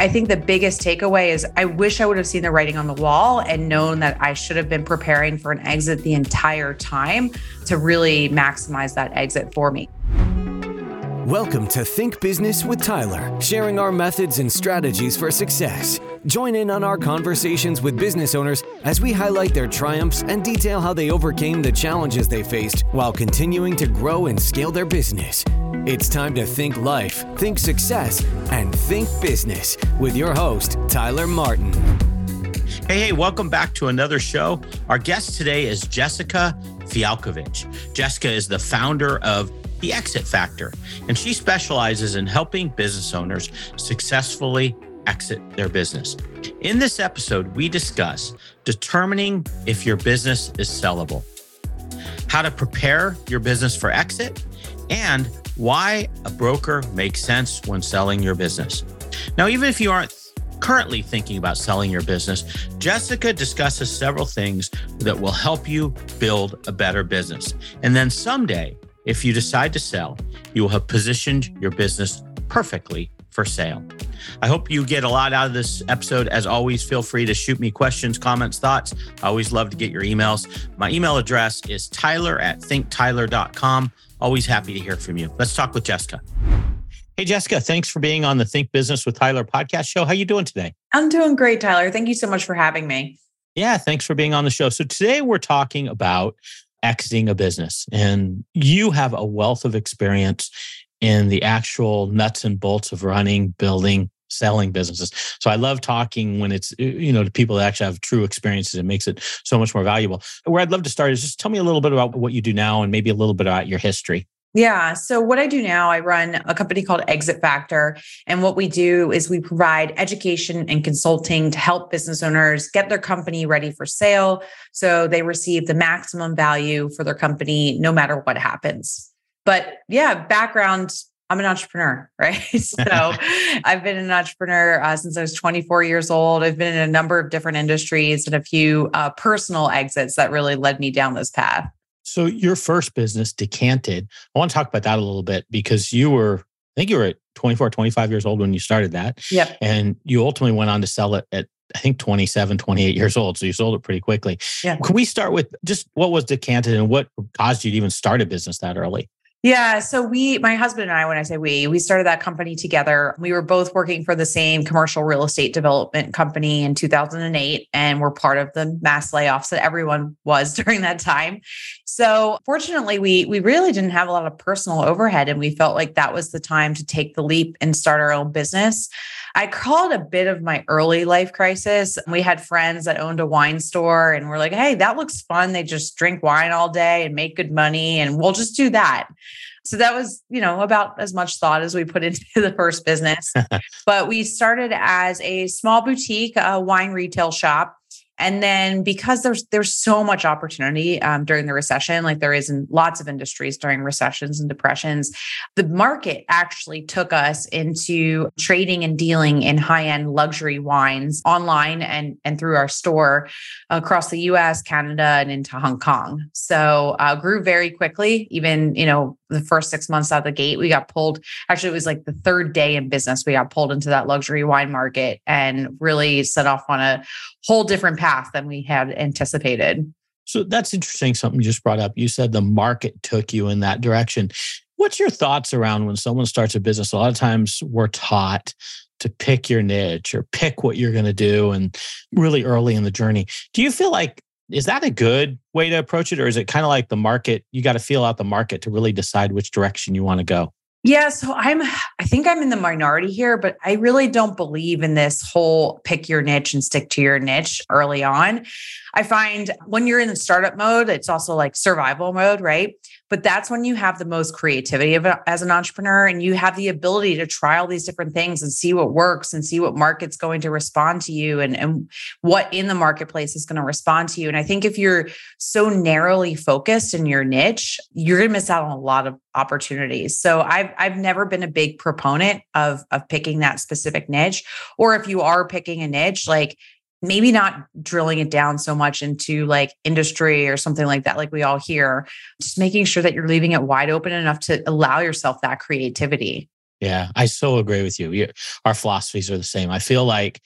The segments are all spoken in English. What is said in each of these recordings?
I think the biggest takeaway is I wish I would have seen the writing on the wall and known that I should have been preparing for an exit the entire time to really maximize that exit for me. Welcome to Think Business with Tyler, sharing our methods and strategies for success. Join in on our conversations with business owners as we highlight their triumphs and detail how they overcame the challenges they faced while continuing to grow and scale their business. It's time to think life, think success, and think business with your host, Tyler Martin. Hey, hey, welcome back to another show. Our guest today is Jessica Fialkovich. Jessica is the founder of The Exit Factor, and she specializes in helping business owners successfully exit their business. In this episode, we discuss determining if your business is sellable, how to prepare your business for exit, and why a broker makes sense when selling your business. Now, even if you aren't currently thinking about selling your business, Jessica discusses several things that will help you build a better business. And then someday, if you decide to sell, you will have positioned your business perfectly for sale. I hope you get a lot out of this episode. As always, feel free to shoot me questions, comments, thoughts. I always love to get your emails. My email address is tyler at thinktyler.com. Always happy to hear from you. Let's talk with Jessica. Hey, Jessica, thanks for being on the Think Business with Tyler podcast show. How are you doing today? I'm doing great, Tyler. Thank you so much for having me. Yeah, thanks for being on the show. So today we're talking about exiting a business and you have a wealth of experience in the actual nuts and bolts of running, building, selling businesses. So I love talking when it's you know to people that actually have true experiences. It makes it so much more valuable. Where I'd love to start is just tell me a little bit about what you do now and maybe a little bit about your history. Yeah. So, what I do now, I run a company called Exit Factor. And what we do is we provide education and consulting to help business owners get their company ready for sale so they receive the maximum value for their company no matter what happens. But yeah, background I'm an entrepreneur, right? so I've been an entrepreneur uh, since I was 24 years old. I've been in a number of different industries and a few uh, personal exits that really led me down this path. So your first business decanted. I want to talk about that a little bit because you were, I think you were at 24, 25 years old when you started that. Yep. And you ultimately went on to sell it at I think 27, 28 years old. So you sold it pretty quickly. Yeah. Can we start with just what was decanted and what caused you to even start a business that early? Yeah. So we, my husband and I, when I say we, we started that company together. We were both working for the same commercial real estate development company in 2008, and we're part of the mass layoffs that everyone was during that time. So fortunately, we we really didn't have a lot of personal overhead, and we felt like that was the time to take the leap and start our own business. I call it a bit of my early life crisis. We had friends that owned a wine store and we're like, hey, that looks fun. They just drink wine all day and make good money, and we'll just do that. So that was, you know, about as much thought as we put into the first business. but we started as a small boutique uh, wine retail shop and then because there's there's so much opportunity um, during the recession, like there is in lots of industries during recessions and depressions, the market actually took us into trading and dealing in high end luxury wines online and and through our store across the U.S., Canada, and into Hong Kong. So uh, grew very quickly. Even you know the first six months out of the gate, we got pulled. Actually, it was like the third day in business we got pulled into that luxury wine market and really set off on a whole different path than we had anticipated. So that's interesting. Something you just brought up. You said the market took you in that direction. What's your thoughts around when someone starts a business? A lot of times we're taught to pick your niche or pick what you're going to do and really early in the journey. Do you feel like is that a good way to approach it or is it kind of like the market you got to feel out the market to really decide which direction you want to go? Yeah, so I'm I think I'm in the minority here, but I really don't believe in this whole pick your niche and stick to your niche early on. I find when you're in the startup mode, it's also like survival mode, right? But that's when you have the most creativity of, as an entrepreneur and you have the ability to try all these different things and see what works and see what market's going to respond to you and, and what in the marketplace is going to respond to you. And I think if you're so narrowly focused in your niche, you're going to miss out on a lot of opportunities. So I've I've never been a big proponent of of picking that specific niche or if you are picking a niche like maybe not drilling it down so much into like industry or something like that, like we all hear, just making sure that you're leaving it wide open enough to allow yourself that creativity. Yeah, I so agree with you. Our philosophies are the same. I feel like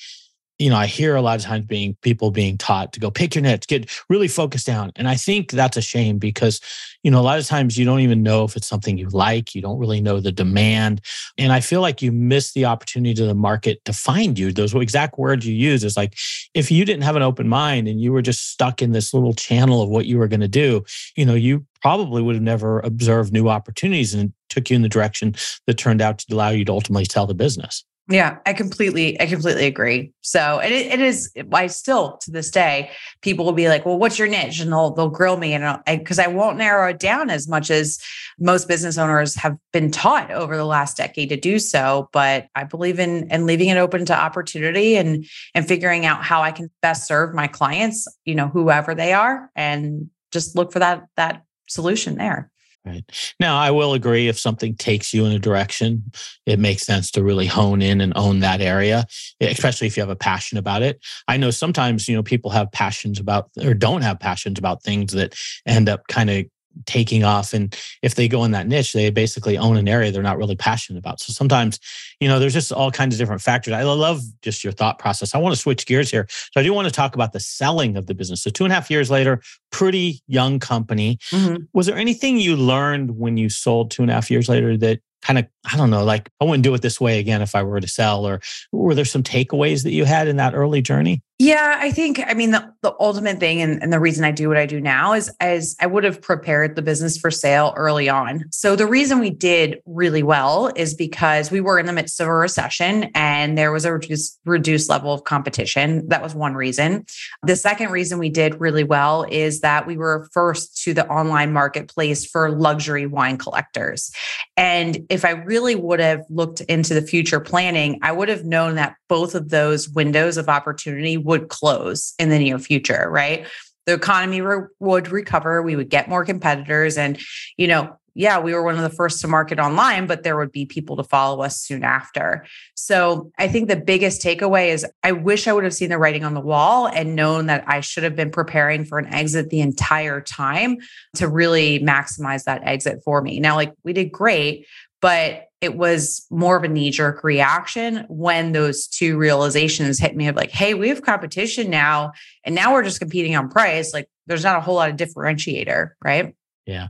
you know, I hear a lot of times being people being taught to go pick your niche, get really focused down. And I think that's a shame because, you know, a lot of times you don't even know if it's something you like. You don't really know the demand. And I feel like you miss the opportunity to the market to find you. Those exact words you use is like, if you didn't have an open mind and you were just stuck in this little channel of what you were going to do, you know, you probably would have never observed new opportunities and took you in the direction that turned out to allow you to ultimately sell the business. Yeah, I completely, I completely agree. So, and it, it is, I still to this day, people will be like, "Well, what's your niche?" and they'll they'll grill me, and because I, I won't narrow it down as much as most business owners have been taught over the last decade to do so. But I believe in and leaving it open to opportunity and and figuring out how I can best serve my clients, you know, whoever they are, and just look for that that solution there. Right. Now, I will agree if something takes you in a direction, it makes sense to really hone in and own that area, especially if you have a passion about it. I know sometimes, you know, people have passions about or don't have passions about things that end up kind of taking off and if they go in that niche they basically own an area they're not really passionate about. So sometimes you know there's just all kinds of different factors. I love just your thought process. I want to switch gears here. So i do want to talk about the selling of the business. So two and a half years later pretty young company. Mm-hmm. was there anything you learned when you sold two and a half years later that kind of i don't know like i wouldn't do it this way again if i were to sell or were there some takeaways that you had in that early journey yeah, I think I mean the, the ultimate thing and, and the reason I do what I do now is as I would have prepared the business for sale early on. So the reason we did really well is because we were in the midst of a recession and there was a reduced reduced level of competition. That was one reason. The second reason we did really well is that we were first to the online marketplace for luxury wine collectors. And if I really would have looked into the future planning, I would have known that both of those windows of opportunity would close in the near future, right? The economy re- would recover, we would get more competitors and you know, yeah, we were one of the first to market online, but there would be people to follow us soon after. So I think the biggest takeaway is I wish I would have seen the writing on the wall and known that I should have been preparing for an exit the entire time to really maximize that exit for me. Now, like we did great, but it was more of a knee jerk reaction when those two realizations hit me of like, hey, we have competition now. And now we're just competing on price. Like, there's not a whole lot of differentiator, right? Yeah.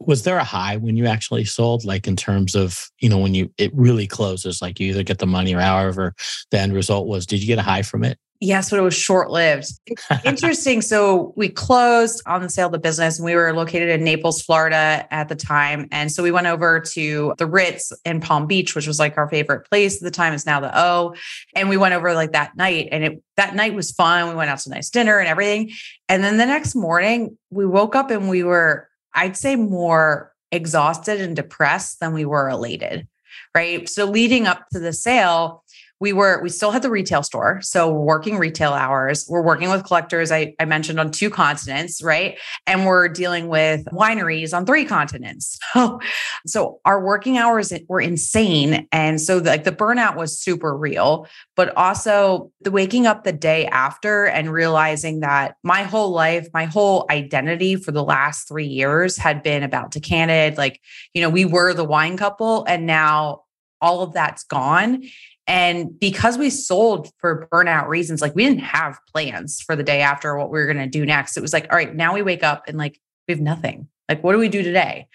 Was there a high when you actually sold, like in terms of, you know, when you it really closes, like you either get the money or however the end result was? Did you get a high from it? Yes, but it was short lived. Interesting. So we closed on the sale of the business and we were located in Naples, Florida at the time. And so we went over to the Ritz in Palm Beach, which was like our favorite place at the time. It's now the Eau. And we went over like that night and it that night was fun. We went out to a nice dinner and everything. And then the next morning we woke up and we were, I'd say more exhausted and depressed than we were elated. Right. So leading up to the sale, we were we still had the retail store so working retail hours we're working with collectors I, I mentioned on two continents right? And we're dealing with wineries on three continents. So so our working hours were insane and so the, like the burnout was super real but also the waking up the day after and realizing that my whole life my whole identity for the last three years had been about decanted like you know we were the wine couple and now all of that's gone and because we sold for burnout reasons, like we didn't have plans for the day after what we were going to do next. It was like, all right, now we wake up and like we have nothing. Like, what do we do today?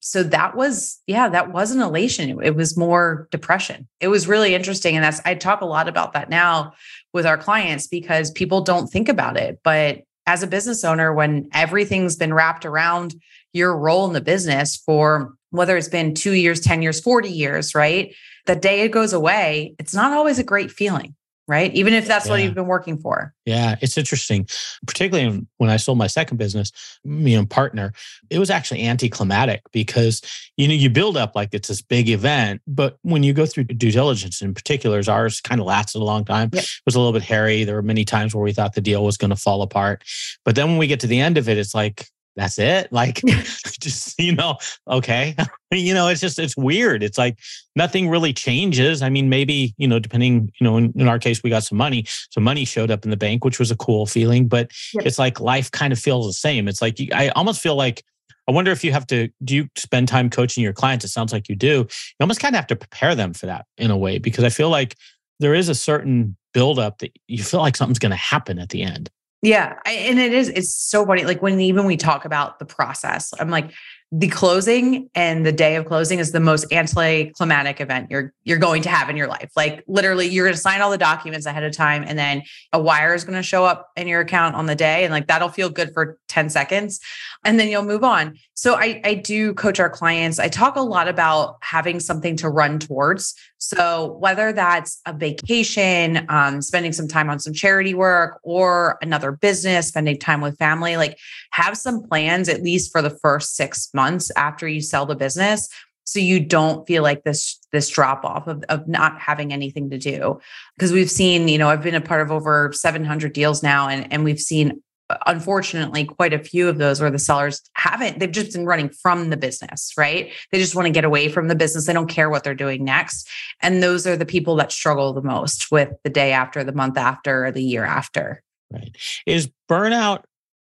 so that was yeah that wasn't elation it was more depression it was really interesting and that's i talk a lot about that now with our clients because people don't think about it but as a business owner when everything's been wrapped around your role in the business for whether it's been 2 years 10 years 40 years right the day it goes away it's not always a great feeling right? Even if that's yeah. what you've been working for. Yeah, it's interesting. Particularly when I sold my second business, me and partner, it was actually anticlimactic because you know you build up like it's this big event, but when you go through due diligence, in particular, ours kind of lasted a long time. Yep. It was a little bit hairy. There were many times where we thought the deal was going to fall apart, but then when we get to the end of it, it's like that's it like just you know okay you know it's just it's weird it's like nothing really changes i mean maybe you know depending you know in, in our case we got some money so money showed up in the bank which was a cool feeling but yep. it's like life kind of feels the same it's like i almost feel like I wonder if you have to, do you spend time coaching your clients? It sounds like you do. You almost kind of have to prepare them for that in a way, because I feel like there is a certain buildup that you feel like something's going to happen at the end. Yeah. I, and it is, it's so funny. Like when even we talk about the process, I'm like, the closing and the day of closing is the most anticlimactic event you're you're going to have in your life. Like literally, you're going to sign all the documents ahead of time, and then a wire is going to show up in your account on the day, and like that'll feel good for ten seconds, and then you'll move on. So I I do coach our clients. I talk a lot about having something to run towards. So whether that's a vacation, um, spending some time on some charity work, or another business, spending time with family, like have some plans at least for the first six months after you sell the business so you don't feel like this this drop off of, of not having anything to do. Because we've seen you know i've been a part of over 700 deals now and and we've seen unfortunately quite a few of those where the sellers haven't they've just been running from the business right? They just want to get away from the business. They don't care what they're doing next. And those are the people that struggle the most with the day after the month after or the year after. Right. Is burnout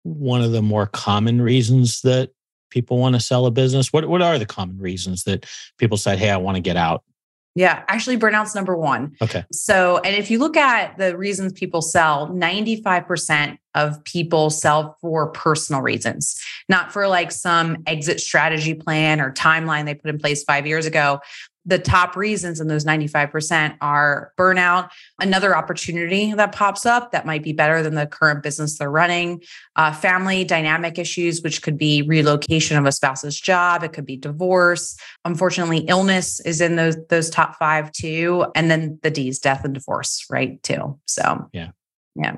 one of the more common reasons that people want to sell a business? What what are the common reasons that people say, "Hey, I want to get out"? Yeah, actually, burnout's number one. Okay. So, and if you look at the reasons people sell, 95% of people sell for personal reasons, not for like some exit strategy plan or timeline they put in place five years ago the top reasons in those 95% are burnout, another opportunity that pops up that might be better than the current business they're running, uh, family dynamic issues, which could be relocation of a spouse's job, it could be divorce. Unfortunately, illness is in those those top five too, and then the D's, death and divorce, right? Too. So yeah, yeah.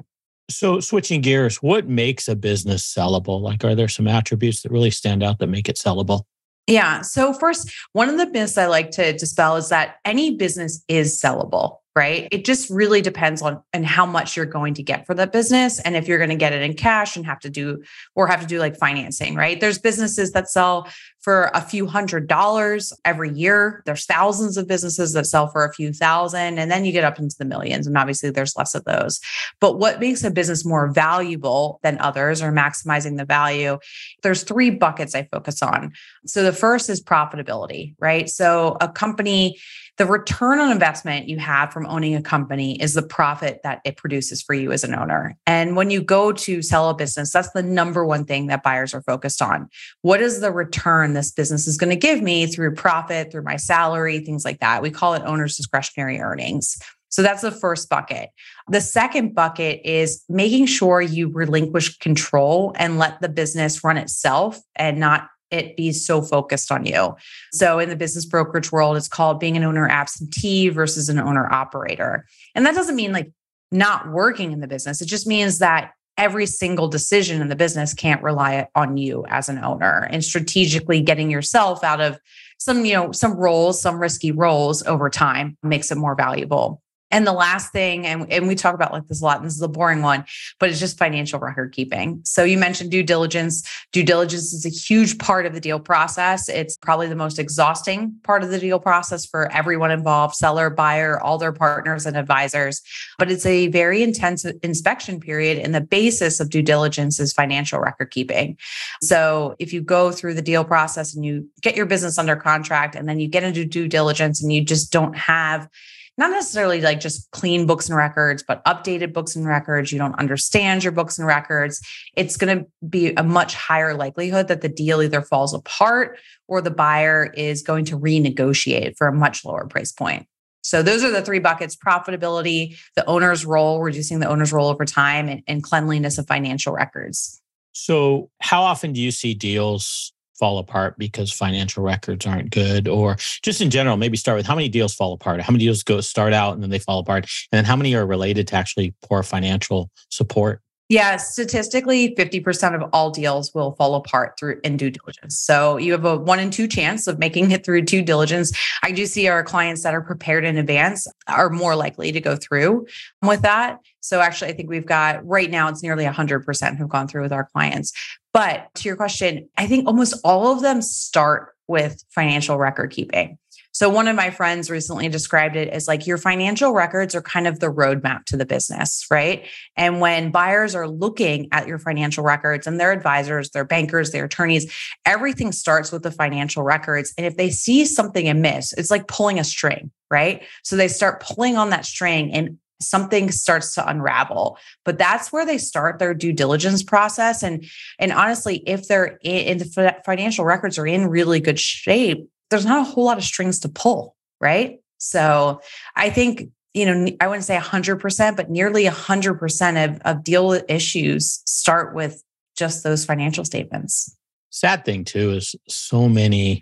So switching gears, what makes a business sellable? Like, are there some attributes that really stand out that make it sellable? Yeah. So, first, one of the myths I like to dispel is that any business is sellable right? It just really depends on and how much you're going to get for the business and if you're going to get it in cash and have to do or have to do like financing, right? There's businesses that sell for a few hundred dollars every year. There's thousands of businesses that sell for a few thousand and then you get up into the millions and obviously there's less of those. But what makes a business more valuable than others or maximizing the value? There's three buckets I focus on. So the first is profitability, right? So a company the return on investment you have from owning a company is the profit that it produces for you as an owner. And when you go to sell a business, that's the number one thing that buyers are focused on. What is the return this business is going to give me through profit, through my salary, things like that? We call it owner's discretionary earnings. So that's the first bucket. The second bucket is making sure you relinquish control and let the business run itself and not it be so focused on you. So in the business brokerage world, it's called being an owner absentee versus an owner operator. And that doesn't mean like not working in the business. It just means that every single decision in the business can't rely on you as an owner and strategically getting yourself out of some, you know, some roles, some risky roles over time makes it more valuable. And the last thing, and, and we talk about like this a lot, and this is a boring one, but it's just financial record keeping. So you mentioned due diligence. Due diligence is a huge part of the deal process. It's probably the most exhausting part of the deal process for everyone involved seller, buyer, all their partners and advisors. But it's a very intense inspection period. And the basis of due diligence is financial record keeping. So if you go through the deal process and you get your business under contract and then you get into due diligence and you just don't have not necessarily like just clean books and records, but updated books and records, you don't understand your books and records, it's going to be a much higher likelihood that the deal either falls apart or the buyer is going to renegotiate for a much lower price point. So those are the three buckets profitability, the owner's role, reducing the owner's role over time, and, and cleanliness of financial records. So, how often do you see deals fall apart because financial records aren't good? Or just in general maybe start with how many deals fall apart? How many deals go start out and then they fall apart? And then how many are related to actually poor financial support yeah, statistically, 50% of all deals will fall apart through in due diligence. So you have a one in two chance of making it through due diligence. I do see our clients that are prepared in advance are more likely to go through with that. So actually, I think we've got right now, it's nearly 100% who've gone through with our clients. But to your question, I think almost all of them start with financial record keeping. So one of my friends recently described it as like your financial records are kind of the roadmap to the business, right? And when buyers are looking at your financial records and their advisors, their bankers, their attorneys, everything starts with the financial records. And if they see something amiss, it's like pulling a string, right? So they start pulling on that string and something starts to unravel but that's where they start their due diligence process and and honestly if they're in, in the financial records are in really good shape there's not a whole lot of strings to pull, right? So I think, you know, I wouldn't say 100%, but nearly 100% of, of deal issues start with just those financial statements. Sad thing, too, is so many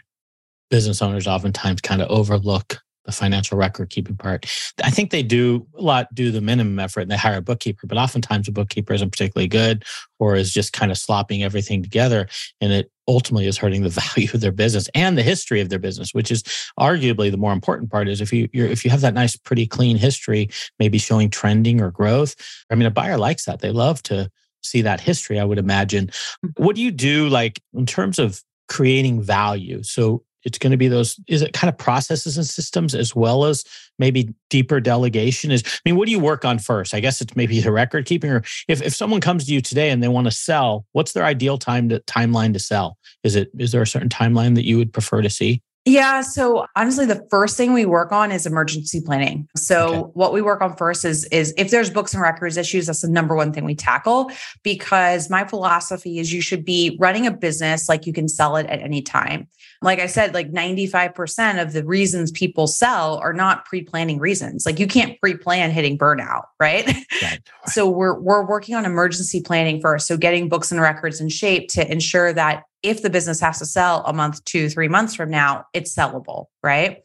business owners oftentimes kind of overlook the financial record keeping part. I think they do a lot, do the minimum effort and they hire a bookkeeper, but oftentimes a bookkeeper isn't particularly good or is just kind of slopping everything together. And it ultimately is hurting the value of their business and the history of their business, which is arguably the more important part is if you if you have that nice, pretty clean history, maybe showing trending or growth. I mean, a buyer likes that. They love to see that history, I would imagine. What do you do like in terms of creating value? So it's going to be those is it kind of processes and systems as well as maybe deeper delegation is i mean what do you work on first i guess it's maybe the record keeping or if, if someone comes to you today and they want to sell what's their ideal time to timeline to sell is it is there a certain timeline that you would prefer to see yeah. So honestly, the first thing we work on is emergency planning. So okay. what we work on first is is if there's books and records issues, that's the number one thing we tackle because my philosophy is you should be running a business like you can sell it at any time. Like I said, like 95% of the reasons people sell are not pre-planning reasons. Like you can't pre-plan hitting burnout, right? Right. so we're we're working on emergency planning first. So getting books and records in shape to ensure that if the business has to sell a month, two, three months from now, it's sellable, right?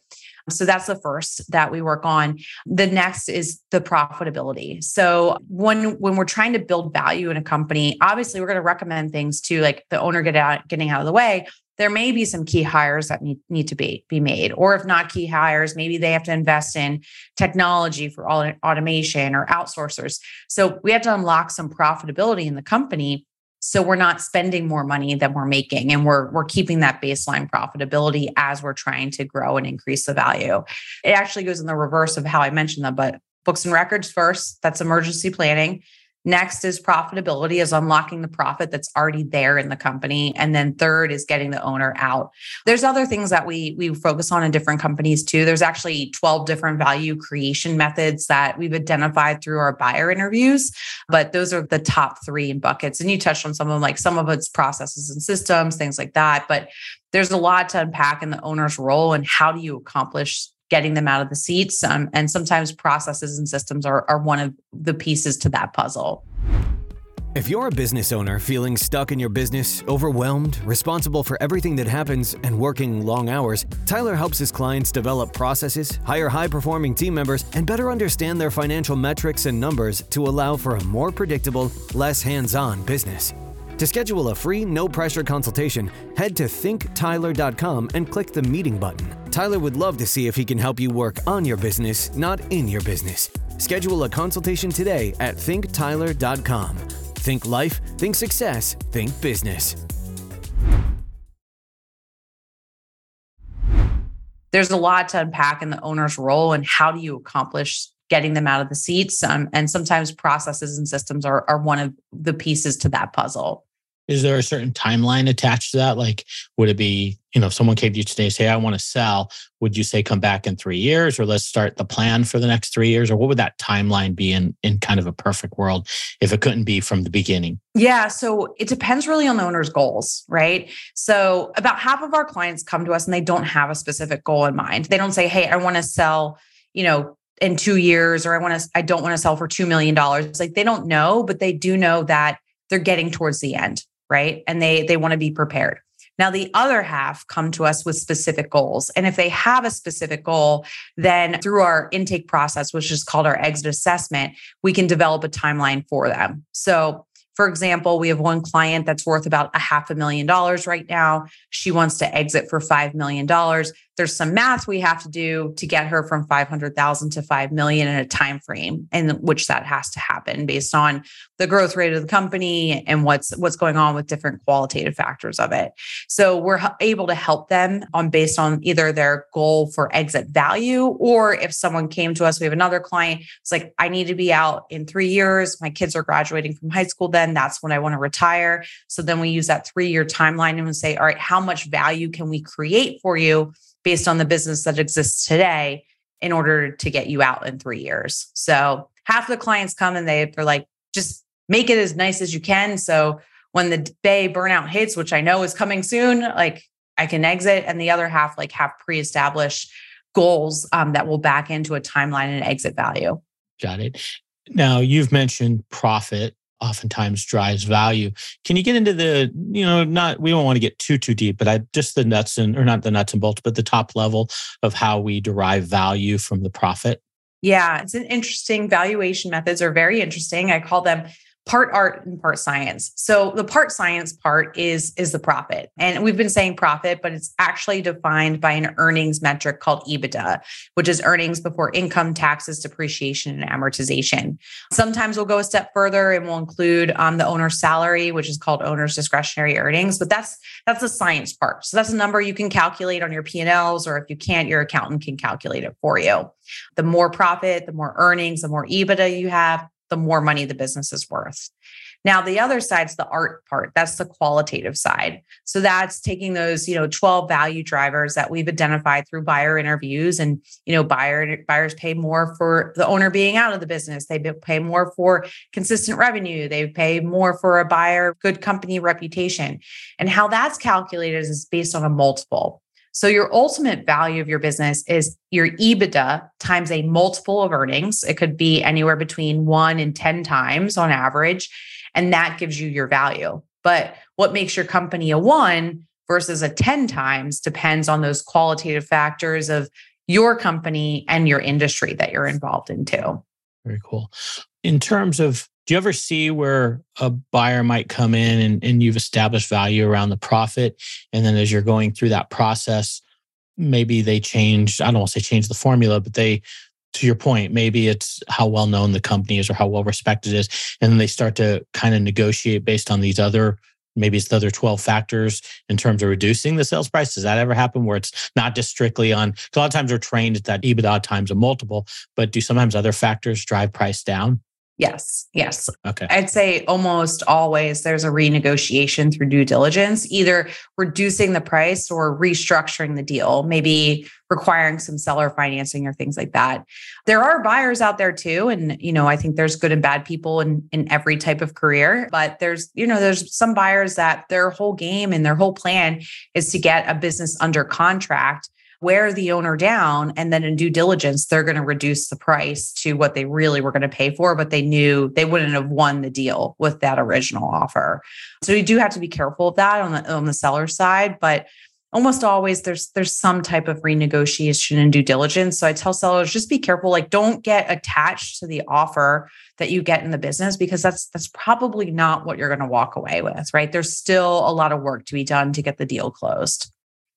So that's the first that we work on. The next is the profitability. So when when we're trying to build value in a company, obviously we're going to recommend things to like the owner get out getting out of the way. There may be some key hires that need, need to be, be made. Or if not key hires, maybe they have to invest in technology for all automation or outsourcers. So we have to unlock some profitability in the company so we're not spending more money than we're making and we're we're keeping that baseline profitability as we're trying to grow and increase the value. It actually goes in the reverse of how I mentioned them, but books and records first, that's emergency planning. Next is profitability, is unlocking the profit that's already there in the company. And then third is getting the owner out. There's other things that we we focus on in different companies too. There's actually 12 different value creation methods that we've identified through our buyer interviews, but those are the top three buckets. And you touched on some of them, like some of it's processes and systems, things like that. But there's a lot to unpack in the owner's role and how do you accomplish getting them out of the seats. Um, and sometimes processes and systems are, are one of the pieces to that puzzle. If you're a business owner feeling stuck in your business, overwhelmed, responsible for everything that happens, and working long hours, Tyler helps his clients develop processes, hire high performing team members, and better understand their financial metrics and numbers to allow for a more predictable, less hands on business. To schedule a free, no pressure consultation, head to thinktyler.com and click the meeting button. Tyler would love to see if he can help you work on your business, not in your business. Schedule a consultation today at thinktyler.com. Think life, think success, think business. There's a lot to unpack in the owner's role and how do you accomplish getting them out of the seats. Um, and sometimes processes and systems are, are one of the pieces to that puzzle. Is there a certain timeline attached to that? Like, would it be, you know, if someone came to you today and say, I want to sell, would you say come back in three years or let's start the plan for the next three years? Or what would that timeline be in, in kind of a perfect world if it couldn't be from the beginning? Yeah. So it depends really on the owner's goals, right? So about half of our clients come to us and they don't have a specific goal in mind. They don't say, Hey, I want to sell, you know, in two years, or I want to, I don't want to sell for $2 million. Like they don't know, but they do know that they're getting towards the end, right? And they, they want to be prepared. Now, the other half come to us with specific goals. And if they have a specific goal, then through our intake process, which is called our exit assessment, we can develop a timeline for them. So for example, we have one client that's worth about a half a million dollars right now. She wants to exit for $5 million. There's some math we have to do to get her from 500,000 to 5 million in a time frame in which that has to happen based on the growth rate of the company and what's what's going on with different qualitative factors of it. So we're able to help them on based on either their goal for exit value or if someone came to us we have another client it's like I need to be out in 3 years, my kids are graduating from high school then that's when I want to retire. So then we use that 3-year timeline and we say all right, how much value can we create for you? Based on the business that exists today in order to get you out in three years. So half the clients come and they, they're like, just make it as nice as you can. So when the day burnout hits, which I know is coming soon, like I can exit. And the other half like have pre-established goals um, that will back into a timeline and exit value. Got it. Now you've mentioned profit oftentimes drives value. Can you get into the, you know, not, we don't want to get too, too deep, but I just the nuts and, or not the nuts and bolts, but the top level of how we derive value from the profit? Yeah, it's an interesting valuation methods are very interesting. I call them part art and part science. So the part science part is is the profit. And we've been saying profit, but it's actually defined by an earnings metric called EBITDA, which is earnings before income, taxes, depreciation and amortization. Sometimes we'll go a step further and we'll include um, the owner's salary, which is called owner's discretionary earnings, but that's that's the science part. So that's a number you can calculate on your P&Ls or if you can't your accountant can calculate it for you. The more profit, the more earnings, the more EBITDA you have, the more money the business is worth. Now, the other side's the art part. That's the qualitative side. So that's taking those, you know, 12 value drivers that we've identified through buyer interviews and, you know, buyer buyers pay more for the owner being out of the business. They pay more for consistent revenue. They pay more for a buyer, good company reputation. And how that's calculated is based on a multiple. So your ultimate value of your business is your EBITDA times a multiple of earnings. It could be anywhere between one and 10 times on average. And that gives you your value. But what makes your company a one versus a 10 times depends on those qualitative factors of your company and your industry that you're involved in too. Very cool. In terms of do you ever see where a buyer might come in and, and you've established value around the profit? And then as you're going through that process maybe they change i don't want to say change the formula but they to your point maybe it's how well known the company is or how well respected it is and then they start to kind of negotiate based on these other maybe it's the other 12 factors in terms of reducing the sales price. Does that ever happen where it's not just strictly on a lot of times we're trained at that ebitda times a multiple but do sometimes other factors drive price down Yes, yes. Okay. I'd say almost always there's a renegotiation through due diligence, either reducing the price or restructuring the deal, maybe requiring some seller financing or things like that. There are buyers out there too and you know, I think there's good and bad people in in every type of career, but there's you know, there's some buyers that their whole game and their whole plan is to get a business under contract wear the owner down and then in due diligence they're going to reduce the price to what they really were going to pay for but they knew they wouldn't have won the deal with that original offer. So you do have to be careful of that on the on the seller side but almost always there's there's some type of renegotiation and due diligence. So i tell sellers just be careful like don't get attached to the offer that you get in the business because that's that's probably not what you're going to walk away with right? There's still a lot of work to be done to get the deal closed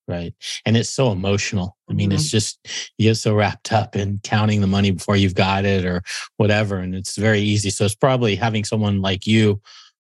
Right. And it's so emotional. I mean, mm-hmm. it's just, you get so wrapped up in counting the money before you've got it or whatever. And it's very easy. So it's probably having someone like you,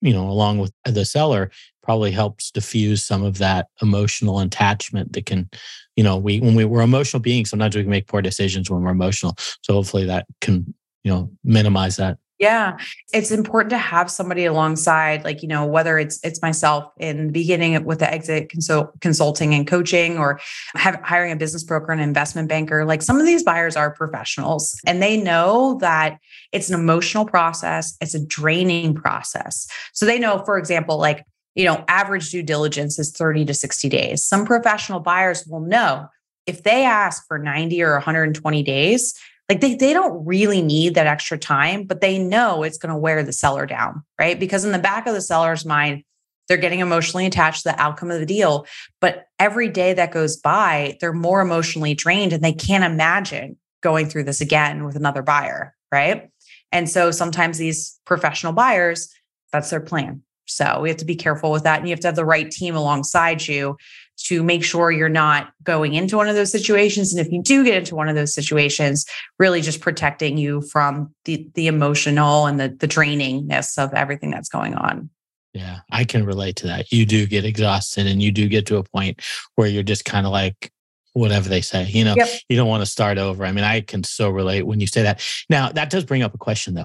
you know, along with the seller, probably helps diffuse some of that emotional attachment that can, you know, we, when we, we're emotional beings, sometimes we can make poor decisions when we're emotional. So hopefully that can, you know, minimize that Yeah. It's important to have somebody alongside, like, you know, whether it's it's myself in the beginning with the exit consult, consulting and coaching or have, hiring a business broker and investment banker. Like some of these buyers are professionals and they know that it's an emotional process, it's a draining process. So they know, for example, like, you know, average due diligence is 30 to 60 days. Some professional buyers will know if they ask for 90 or 120 days, like they, they don't really need that extra time, but they know it's going to wear the seller down, right? Because in the back of the seller's mind, they're getting emotionally attached to the outcome of the deal. But every day that goes by, they're more emotionally drained and they can't imagine going through this again with another buyer, right? And so sometimes these professional buyers, that's their plan. So we have to be careful with that. And you have to have the right team alongside you to make sure you're not going into one of those situations. And if you do get into one of those situations, really just protecting you from the the emotional and the the drainingness of everything that's going on. Yeah, I can relate to that. You do get exhausted and you do get to a point where you're just kind of like, whatever they say, you know, yep. you don't want to start over. I mean, I can so relate when you say that. Now, that does bring up a question though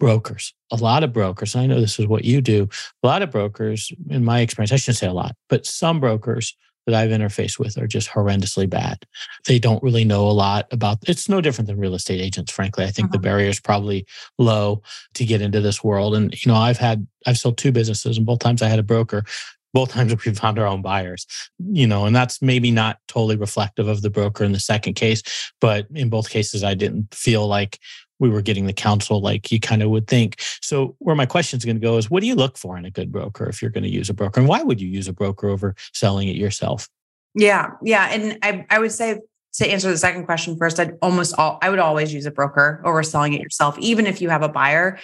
brokers, a lot of brokers, I know this is what you do, a lot of brokers, in my experience, I shouldn't say a lot, but some brokers that I've interfaced with are just horrendously bad. They don't really know a lot about it's no different than real estate agents, frankly. I think uh-huh. the barrier is probably low to get into this world. And you know, I've had I've sold two businesses and both times I had a broker. Both times we found our own buyers, you know, and that's maybe not totally reflective of the broker in the second case, but in both cases, I didn't feel like we were getting the counsel like you kind of would think. So where my question is going to go is what do you look for in a good broker if you're going to use a broker? And why would you use a broker over selling it yourself? Yeah. Yeah. And I, I would say to answer the second question first, I'd almost all I would always use a broker over selling it yourself, even if you have a buyer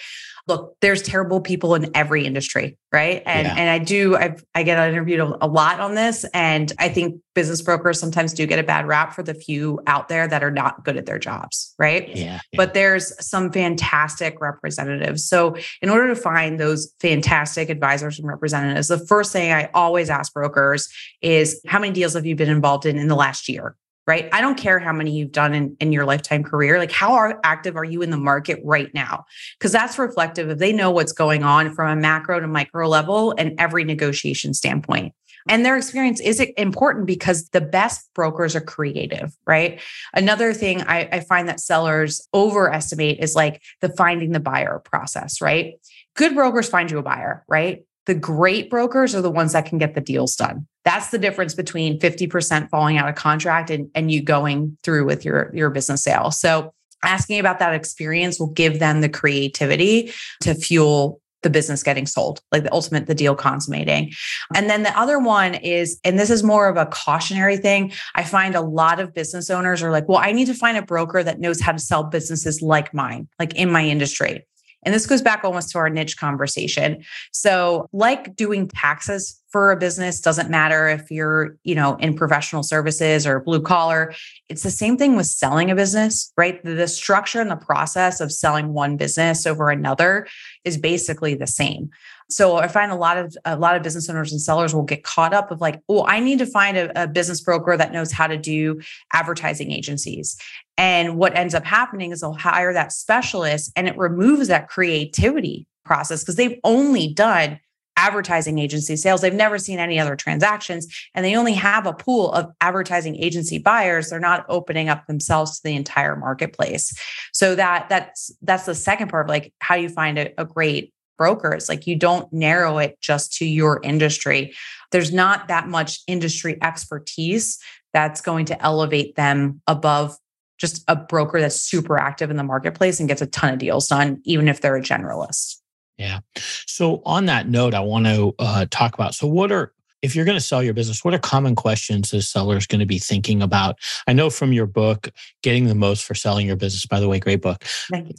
look, there's terrible people in every industry, right? And yeah. and I do I've I get interviewed a, a lot on this, and I think business brokers sometimes do get a bad rap for the few out there that are not good at their jobs, right? Yeah. yeah. But there's some fantastic representatives. So in order to find those fantastic advisors and representatives, the first thing I always ask brokers is how many deals have you been involved in in the last year? Right? I don't care how many you've done in, in your lifetime career. Like, how are, active are you in the market right now? Because that's reflective if they know what's going on from a macro to micro level and every negotiation standpoint. And their experience is important because the best brokers are creative, right? Another thing I, I find that sellers overestimate is like the finding the buyer process, right? Good brokers find you a buyer, right? The great brokers are the ones that can get the deals done. That's the difference between 50% falling out of contract and, and you going through with your, your business sale. So asking about that experience will give them the creativity to fuel the business getting sold, like the ultimate, the deal consummating. And then the other one is, and this is more of a cautionary thing. I find a lot of business owners are like, well, I need to find a broker that knows how to sell businesses like mine, like in my industry. And this goes back almost to our niche conversation. So, like doing taxes for a business doesn't matter if you're, you know, in professional services or blue collar. It's the same thing with selling a business, right? The structure and the process of selling one business over another is basically the same. So I find a lot of a lot of business owners and sellers will get caught up of like, oh, I need to find a, a business broker that knows how to do advertising agencies. And what ends up happening is they'll hire that specialist and it removes that creativity process because they've only done advertising agency sales. They've never seen any other transactions and they only have a pool of advertising agency buyers. They're not opening up themselves to the entire marketplace. So that that's that's the second part of like how you find a, a great brokers. Like you don't narrow it just to your industry. There's not that much industry expertise that's going to elevate them above just a broker that's super active in the marketplace and gets a ton of deals done, even if they're a generalist. Yeah. So on that note, I want to uh, talk about. So what are if you're going to sell your business, what are common questions the seller is going to be thinking about? I know from your book, Getting the Most for Selling Your Business, by the way, great book,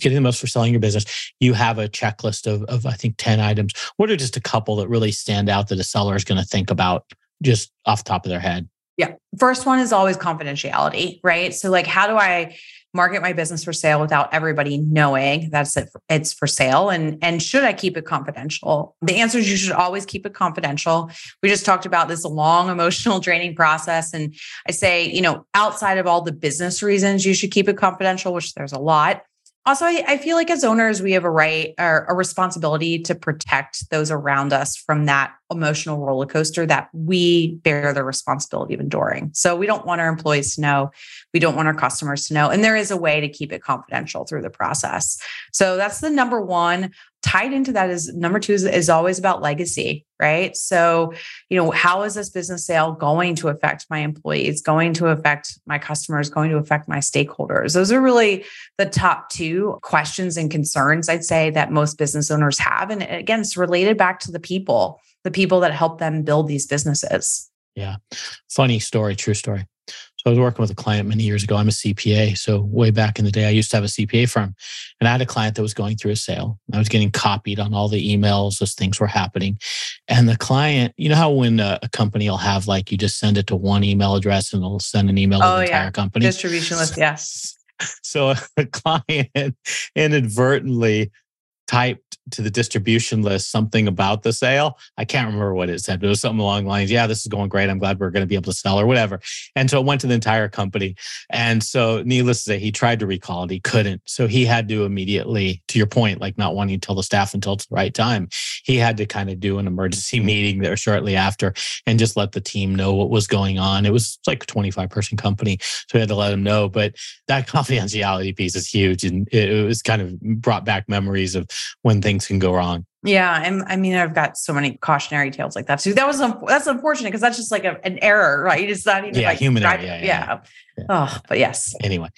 Getting the Most for Selling Your Business, you have a checklist of, of, I think, 10 items. What are just a couple that really stand out that a seller is going to think about just off the top of their head? Yeah. First one is always confidentiality, right? So, like, how do I market my business for sale without everybody knowing that's it it's for sale and and should I keep it confidential? The answer is you should always keep it confidential. We just talked about this long emotional draining process and I say, you know, outside of all the business reasons you should keep it confidential, which there's a lot. Also, I, I, feel like as owners, we have a right or a responsibility to protect those around us from that emotional roller coaster that we bear the responsibility of enduring. So we don't want our employees to know. We don't want our customers to know. And there is a way to keep it confidential through the process. So that's the number one tied into that is number two is, is always about legacy, right? So, you know, how is this business sale going to affect my employees, going to affect my customers, going to affect my stakeholders? Those are really the top two questions and concerns I'd say that most business owners have. And again, it's related back to the people, the people that help them build these businesses. Yeah. Funny story, true story. So I was working with a client many years ago. I'm a CPA. So way back in the day, I used to have a CPA firm and I had a client that was going through a sale. I was getting copied on all the emails as things were happening. And the client, you know how when a, a company will have like, you just send it to one email address and it'll send an email oh, to the entire company. Distribution list. Yes. So a client inadvertently typed to the distribution list something about the sale. I can't remember what it said, but it was something along the lines, yeah, this is going great. I'm glad we're going to be able to sell or whatever. And so it went to the entire company. And so needless to say, he tried to recall it. He couldn't. So he had to immediately, to your point, like not wanting to tell the staff until it's the right time, he had to kind of do an emergency meeting there shortly after and just let the team know what was going on. It was like a 25 person company. So he had to let them know. But that confidentiality piece is huge. And it was kind of brought back memories of when things can go wrong. Yeah, and I mean, I've got so many cautionary tales like that too. That was that's unfortunate because that's just like a, an error, right? It's not even yeah, like human error. Yeah, yeah, yeah. Oh, but yes. Anyway,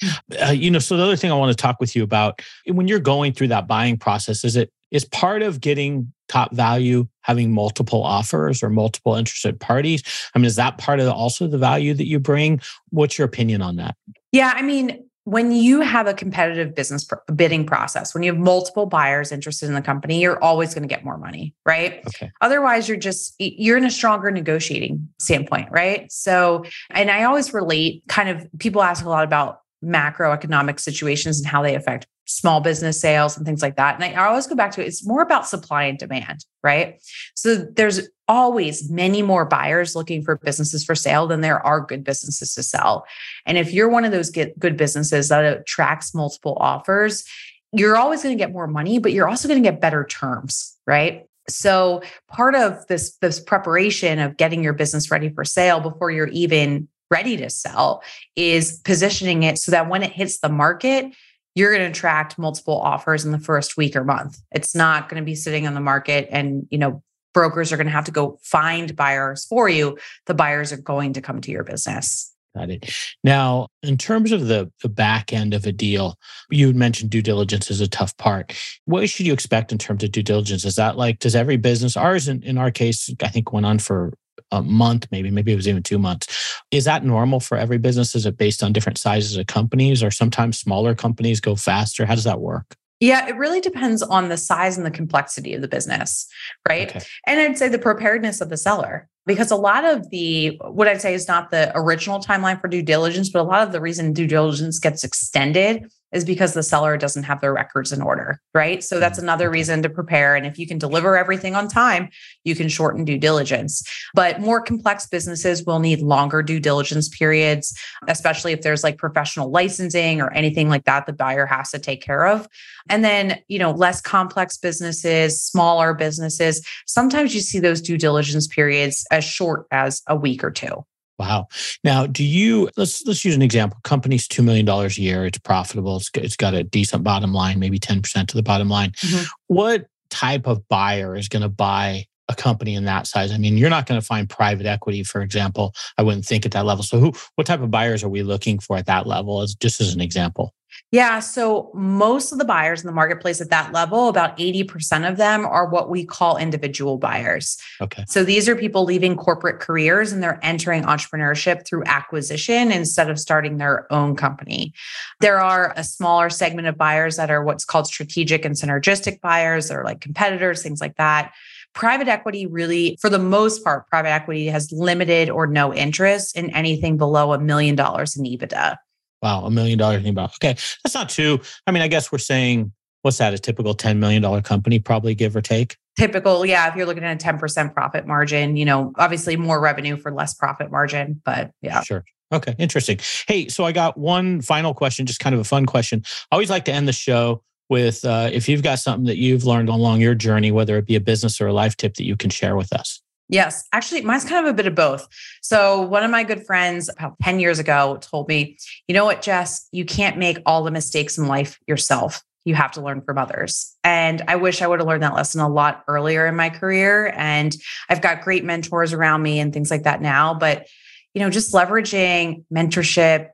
uh, you know, so the other thing I want to talk with you about when you're going through that buying process is it is part of getting top value having multiple offers or multiple interested parties. I mean, is that part of the, also the value that you bring? What's your opinion on that? Yeah, I mean, when you have a competitive business bidding process, when you have multiple buyers interested in the company, you're always going to get more money, right? Okay. Otherwise, you're just you're in a stronger negotiating standpoint, right? So, and I always relate kind of people ask a lot about macroeconomic situations and how they affect small business sales and things like that. And I always go back to it. It's more about supply and demand, right? So there's always many more buyers looking for businesses for sale than there are good businesses to sell. And if you're one of those good businesses that attracts multiple offers, you're always going to get more money, but you're also going to get better terms, right? So part of this this preparation of getting your business ready for sale before you're even ready to sell is positioning it so that when it hits the market, you're going to attract multiple offers in the first week or month. It's not going to be sitting on the market and, you know, brokers are going to have to go find buyers for you. The buyers are going to come to your business. Got it. Now, in terms of the, the back end of a deal, you mentioned due diligence is a tough part. What should you expect in terms of due diligence? Is that like, does every business, ours in, in our case, I think went on for a month, maybe, maybe it was even two months. Is that normal for every business? Is it based on different sizes of companies or sometimes smaller companies go faster? How does that work? Yeah, it really depends on the size and the complexity of the business, right? Okay. And I'd say the preparedness of the seller, because a lot of the, what I'd say is not the original timeline for due diligence, but a lot of the reason due diligence gets extended is because the seller doesn't have their records in order, right? So that's mm, another reason to prepare. And if you can deliver everything on time, you can shorten due diligence. But more complex businesses will need longer due diligence periods, especially if there's like professional licensing or anything like that the buyer has to take care of. And then, you know, less complex businesses, smaller businesses, sometimes you see those due diligence periods as short as a week or two. Wow. Now, do you let's let's use an example. Company's two million dollars a year. It's profitable. It's it's got a decent bottom line, maybe ten percent to the bottom line. Mm-hmm. What type of buyer is going to buy a company in that size? I mean, you're not going to find private equity, for example. I wouldn't think at that level. So, who what type of buyers are we looking for at that level? As just as an example. Yeah. So most of the buyers in the marketplace at that level, about 80% of them are what we call individual buyers. Okay. So these are people leaving corporate careers and they're entering entrepreneurship through acquisition instead of starting their own company. There are a smaller segment of buyers that are what's called strategic and synergistic buyers. They're like competitors, things like that. Private equity really, for the most part, private equity has limited or no interest in anything below a million dollars in EBITDA. Wow, a million dollars in about. Okay, that's not too. I mean, I guess we're saying what's that? A typical ten million dollar company, probably give or take. Typical, yeah. If you're looking at a ten percent profit margin, you know, obviously more revenue for less profit margin, but yeah, sure. Okay, interesting. Hey, so I got one final question, just kind of a fun question. I always like to end the show with uh, if you've got something that you've learned along your journey, whether it be a business or a life tip that you can share with us. Yes, actually, mine's kind of a bit of both. So, one of my good friends about 10 years ago told me, you know what, Jess, you can't make all the mistakes in life yourself. You have to learn from others. And I wish I would have learned that lesson a lot earlier in my career. And I've got great mentors around me and things like that now. But, you know, just leveraging mentorship,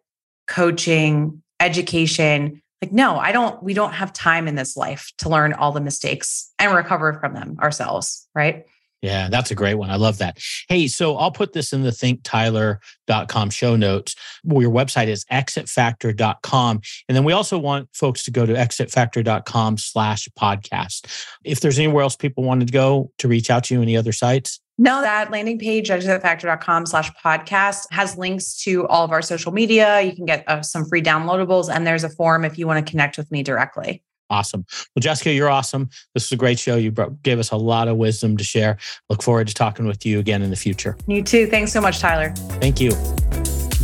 coaching, education. Like, no, I don't, we don't have time in this life to learn all the mistakes and recover from them ourselves. Right. Yeah, that's a great one. I love that. Hey, so I'll put this in the thinktyler.com show notes. Your website is exitfactor.com. And then we also want folks to go to exitfactor.com slash podcast. If there's anywhere else people wanted to go to reach out to you, any other sites? No, that landing page, exitfactor.com slash podcast, has links to all of our social media. You can get uh, some free downloadables, and there's a form if you want to connect with me directly. Awesome. Well, Jessica, you're awesome. This was a great show. You brought, gave us a lot of wisdom to share. Look forward to talking with you again in the future. You too. Thanks so much, Tyler. Thank you.